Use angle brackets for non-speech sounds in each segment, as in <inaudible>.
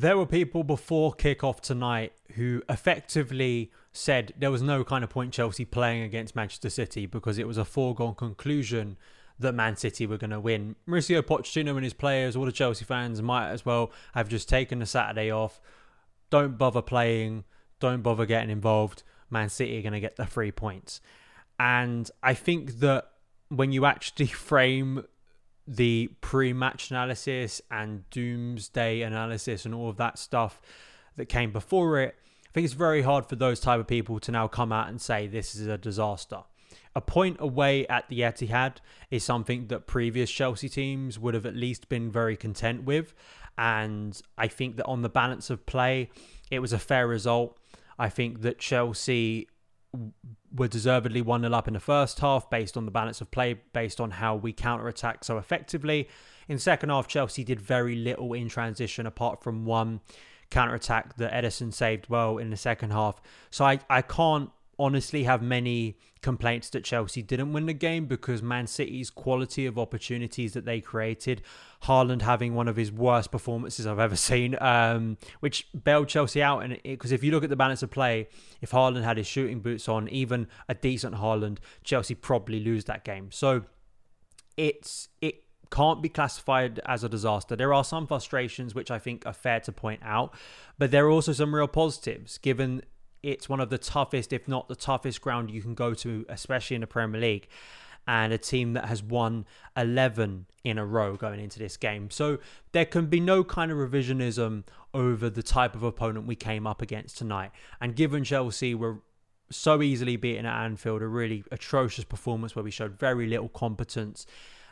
There were people before kickoff tonight who effectively said there was no kind of point Chelsea playing against Manchester City because it was a foregone conclusion that Man City were going to win. Mauricio Pochettino and his players, all the Chelsea fans, might as well have just taken the Saturday off. Don't bother playing. Don't bother getting involved. Man City are going to get the three points. And I think that when you actually <laughs> frame the pre-match analysis and doomsday analysis and all of that stuff that came before it i think it's very hard for those type of people to now come out and say this is a disaster. A point away at the Etihad is something that previous Chelsea teams would have at least been very content with. And i think that on the balance of play it was a fair result. I think that Chelsea were deservedly 1 0 up in the first half based on the balance of play, based on how we counter attack so effectively. In second half, Chelsea did very little in transition apart from one counter attack that Ederson saved well in the second half. So I, I can't honestly have many complaints that Chelsea didn't win the game because Man City's quality of opportunities that they created, Haaland having one of his worst performances I've ever <laughs> seen, um, which bailed Chelsea out. And because if you look at the balance of play, if Haaland had his shooting boots on, even a decent Haaland, Chelsea probably lose that game. So it's it can't be classified as a disaster. There are some frustrations which I think are fair to point out, but there are also some real positives given it's one of the toughest, if not the toughest ground you can go to, especially in the Premier League. And a team that has won 11 in a row going into this game. So there can be no kind of revisionism over the type of opponent we came up against tonight. And given Chelsea were so easily beaten at Anfield, a really atrocious performance where we showed very little competence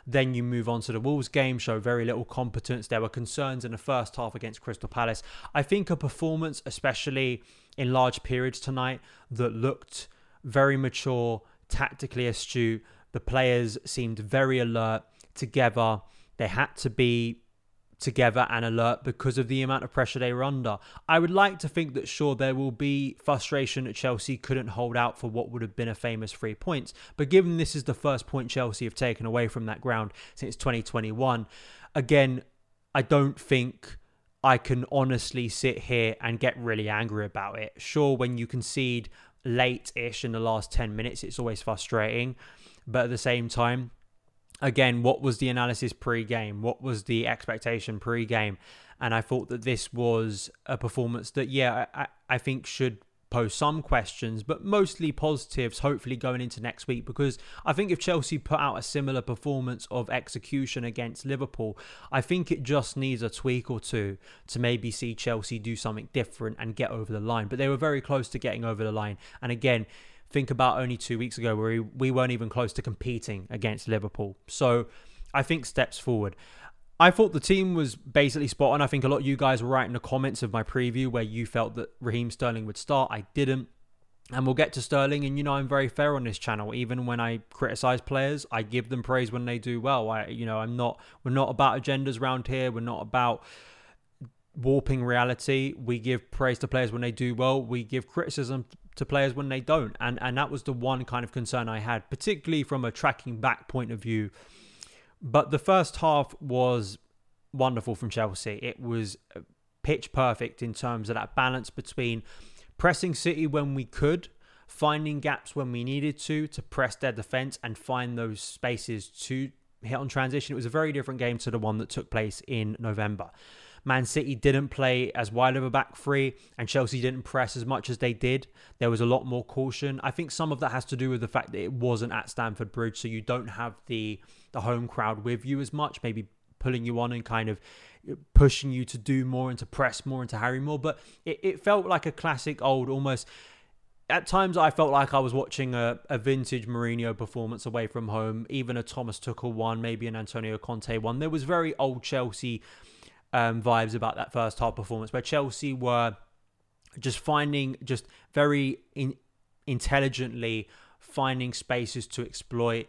then you move on to the Wolves game, show very little competence. There were concerns in the first half against Crystal Palace. I think a performance, especially in large periods tonight, that looked very mature, tactically astute. The players seemed very alert together. They had to be together and alert because of the amount of pressure they were under. I would like to think that sure there will be frustration that Chelsea couldn't hold out for what would have been a famous three points, but given this is the first point Chelsea have taken away from that ground since 2021, again, I don't think I can honestly sit here and get really angry about it. Sure, when you concede late-ish in the last 10 minutes, it's always frustrating, but at the same time, again, what was the analysis pre-game? What was the expectation pre-game? And I thought that this was a performance that, yeah, I, I think should pose some questions, but mostly positives, hopefully going into next week. Because I think if Chelsea put out a similar performance of execution against Liverpool, I think it just needs a tweak or two to maybe see Chelsea do something different and get over the line. But they were very close to getting over the line. And again, Think about only two weeks ago where we weren't even close to competing against Liverpool. So I think steps forward. I thought the team was basically spot on. I think a lot of you guys were writing in the comments of my preview where you felt that Raheem Sterling would start. I didn't. And we'll get to Sterling, and you know I'm very fair on this channel. Even when I criticize players, I give them praise when they do well. I, you know, I'm not. We're not about agendas around here. We're not about warping reality. We give praise to players when they do well. We give criticism to players when they don't. And and that was the one kind of concern I had, particularly from a tracking back point of view. But the first half was wonderful from Chelsea. It was uh, pitch perfect in terms of that balance between pressing City when we could, finding gaps when we needed to, to press their defence and find those spaces to hit on transition. It was a very different game to the one that took place in November. Man City didn't play as wide of a back three, and Chelsea didn't press as much as they did. There was a lot more caution. I think some of that has to do with the fact that it wasn't at Stamford Bridge, so you don't have the the home crowd with you as much, maybe pulling you on and kind of pushing you to do more and to press more and to harry more. But it, it felt like a classic old almost at times I felt like I was watching a, a vintage Mourinho performance away from home, even a Thomas Tuchel one, maybe an Antonio Conte one. There was very old Chelsea um, vibes about that first half performance, where Chelsea were just finding, just very in, intelligently finding spaces to exploit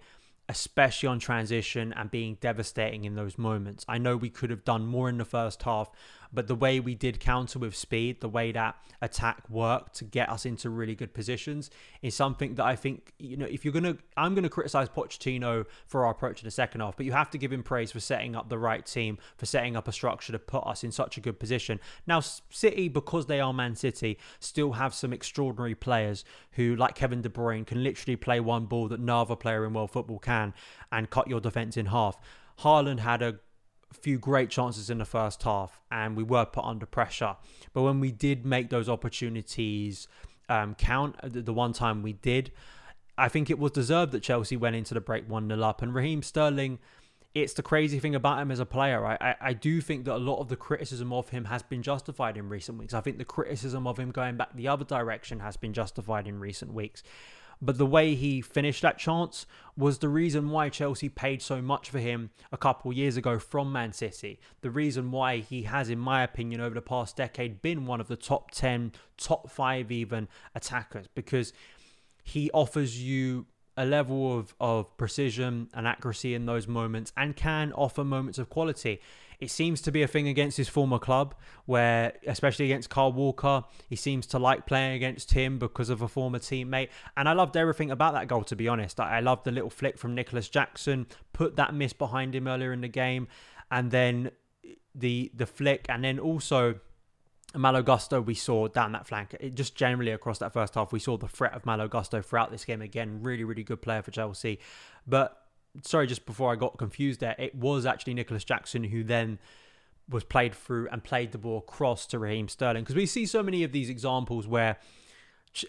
especially on transition and being devastating in those moments. I know we could have done more in the first half, but the way we did counter with speed, the way that attack worked to get us into really good positions is something that I think, you know, if you're to, I'm to criticize Pochettino for our approach in the second half, but you have to give him praise for setting up the right team, for setting up a structure to put us in such a good position. Now, City, because they are Man City, still have some extraordinary players who, like Kevin De Bruyne, can literally play one ball that no other player in world football can and cut your defense in half. Haaland had a few great chances in the first half and we were put under pressure. But when we did make those opportunities um, count, uh, the one time we did, I think it was deserved that Chelsea went into the break 1 0 up. And Raheem Sterling, it's the crazy thing about him as a player. I, I, I do think that a lot of the criticism of him has been justified in recent weeks. I think the criticism of him going back the other direction has been justified in recent weeks. But the way he finished that chance was the reason why Chelsea paid so much for him a couple years ago from Man City. The reason why he has, in my opinion, over the past decade been one of the top 10, top five even attackers because he offers you a level of, of precision and accuracy in those moments and can offer moments of quality. It seems to be a thing against his former club, where, especially against Kyle Walker, he seems to like playing against him because of a former teammate. And I loved everything about that goal, to be honest. I, loved the little flick from Nicolas Jackson, put that miss behind him earlier in the game, and then the the flick, and then also. Malo Gusto we saw down that flank. It just generally across that first half, we saw the threat of Malo Gusto throughout this game. Again, really, really good player for Chelsea. But sorry, just before I got confused there, it was actually Nicolas Jackson who then was played through and played the ball across to Raheem Sterling. Because we see so many of these examples where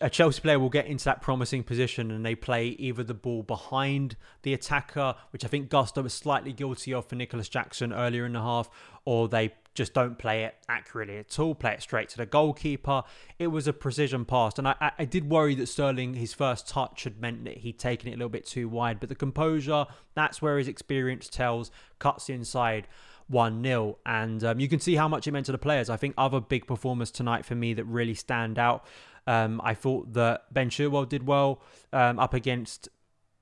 a Chelsea player will get into that promising position and they play either the ball behind the attacker, which I think Gusto was slightly guilty of for Nicolas Jackson earlier in the half, or they just don't play it accurately at all, play it straight to the goalkeeper. It was a precision pass. And I, I did worry that Sterling, his first touch had meant that he'd taken it a little bit too wide. But the composure, that's where his experience tells, cuts inside. 1 0. And um, you can see how much it meant to the players. I think other big performers tonight for me that really stand out um, I thought that Ben Chilwell did well um, up against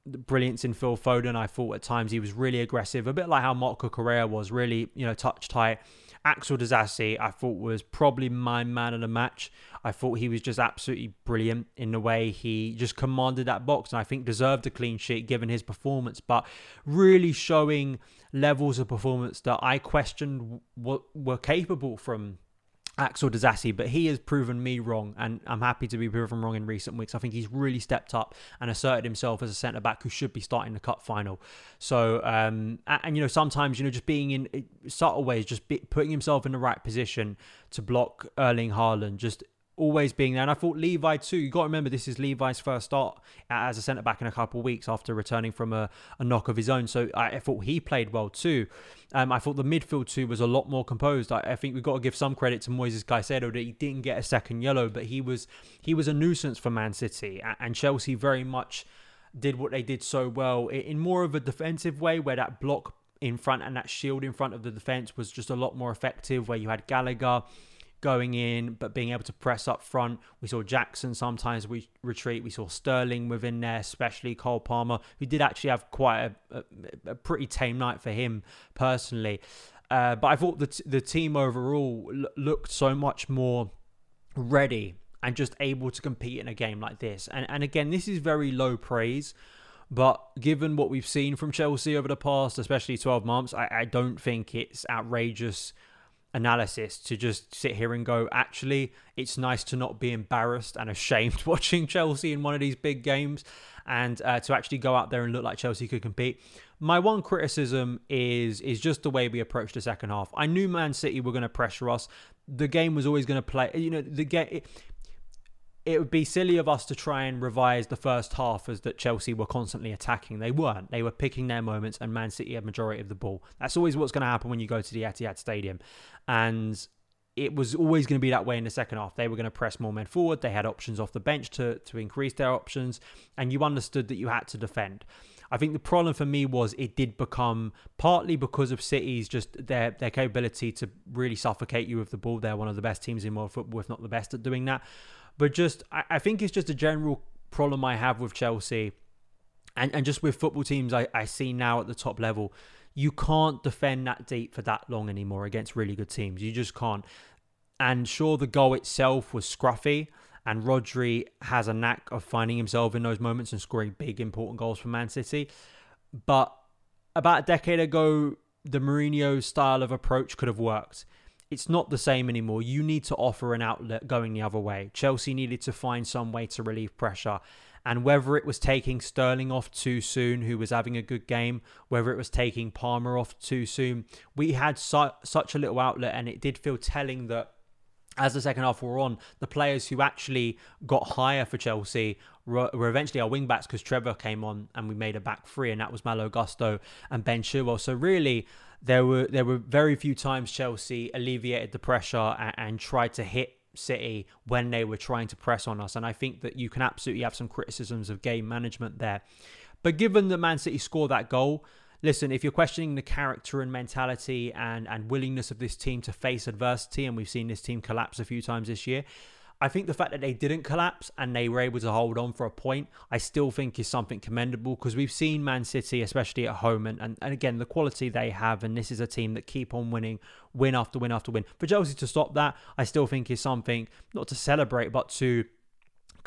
brilliance in Phil Foden. I thought at times he was really aggressive, a bit like how Marc Cucurella was, really, you know, touch tight. Axel Disasi, I thought was probably my man of the match. I thought he was just absolutely brilliant in the way he just commanded that box, and I think deserved a clean sheet given his performance. But really showing levels of performance that I questioned what were capable from Axel Disasi, but he has proven me wrong, and I'm happy to be proven wrong in recent weeks. I think he's really stepped up and asserted himself as a centre back who should be starting the cup final. So, um, and, and, you know, sometimes you know, just being in subtle ways, just be, putting himself in the right position to block Erling Haaland, just always being there. And I thought Levi too. You got to remember this is Levi's first start as a centre back in a couple of weeks after returning from a, a knock of his own. So I, I thought he played well too. Um, I thought the midfield too was a lot more composed. I, I think we've got to give some credit to Moises Caicedo that he didn't get a second yellow, but he was he was a nuisance for Man City and Chelsea very much did what they did so well in more of a defensive way where that block in front and that shield in front of the defense was just a lot more effective where you had Gallagher going in, but being able to press up front. We saw Jackson sometimes we retreat. We saw Sterling within there, especially Cole Palmer, who did actually have quite a, a, a pretty tame night for him personally. Uh, but I thought that the team overall l- looked so much more ready and just able to compete in a game like this. And and again, this is very low praise. But given what we've seen from Chelsea over the past, especially 12 months, I, I don't think it's outrageous analysis to just sit here and go, actually, it's nice to not be embarrassed and ashamed <laughs> watching Chelsea in one of these big games and uh, to actually go out there and look like Chelsea could compete. My one criticism is is just the way we approached the second half. I knew Man City were going to pressure us. The game was always going to play. You know, the game. It, would be silly of us to try and revise the first half as that Chelsea were constantly attacking. They weren't. They were picking their moments, and Man City had majority of the ball. That's always what's going to happen when you go to the Etihad Stadium, and it was always going to be that way in the second half. They were going to press more men forward. They had options off the bench to to increase their options, and you understood that you had to defend. I think the problem for me was it did become partly because of City's just their their capability to really suffocate you with the ball. They're one of the best teams in world football, if not the best at doing that. But just, I, I think it's just a general problem I have with Chelsea and, and just with football teams I, I see now at the top level. You can't defend that deep for that long anymore against really good teams. You just can't. And sure, the goal itself was scruffy, and Rodri has a knack of finding himself in those moments and scoring big, important goals for Man City. But about a decade ago, the Mourinho style of approach could have worked it's not the same anymore. You need to offer an outlet going the other way. Chelsea needed to find some way to relieve pressure. And whether it was taking Sterling off too soon, who was having a good game, whether it was taking Palmer off too soon, we had su- such a little outlet, and it did feel telling that as the second half wore on, the players who actually got higher for Chelsea were, eventually our wing backs because Trevoh came on and we made a back three, and that was Malo Gusto and Ben Chilwell. So really, there were there were very few times Chelsea alleviated the pressure and, and tried to hit City when they were trying to press on us. And I think that you can absolutely have some criticisms of game management there. But given that Man City scored that goal, listen, if you're questioning the character and mentality and, and willingness of this team to face adversity, and we've seen this team collapse a few times this year, I think the fact that they didn't collapse and they were able to hold on for a point, I still think is something commendable because we've seen Man City, especially at home, and, and, and again, the quality they have. And this is a team that keep on winning, win after win after win. For Chelsea to stop that, I still think is something not to celebrate, but to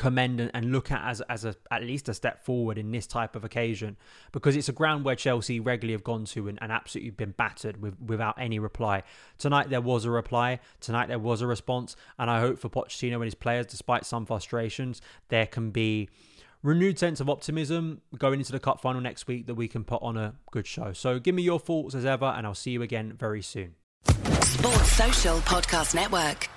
commend and, look at as as a at least a step forward in this type of occasion because it's a ground where Chelsea regularly have gone to and, and absolutely been battered with, without any reply. Tonight there was a reply. Tonight there was a response, and I hope for Pochettino and his players, despite some frustrations, there can be renewed sense of optimism going into the cup final next week that we can put on a good show. So give me your thoughts as ever, and I'll see you again very soon. Sports Social Podcast Network.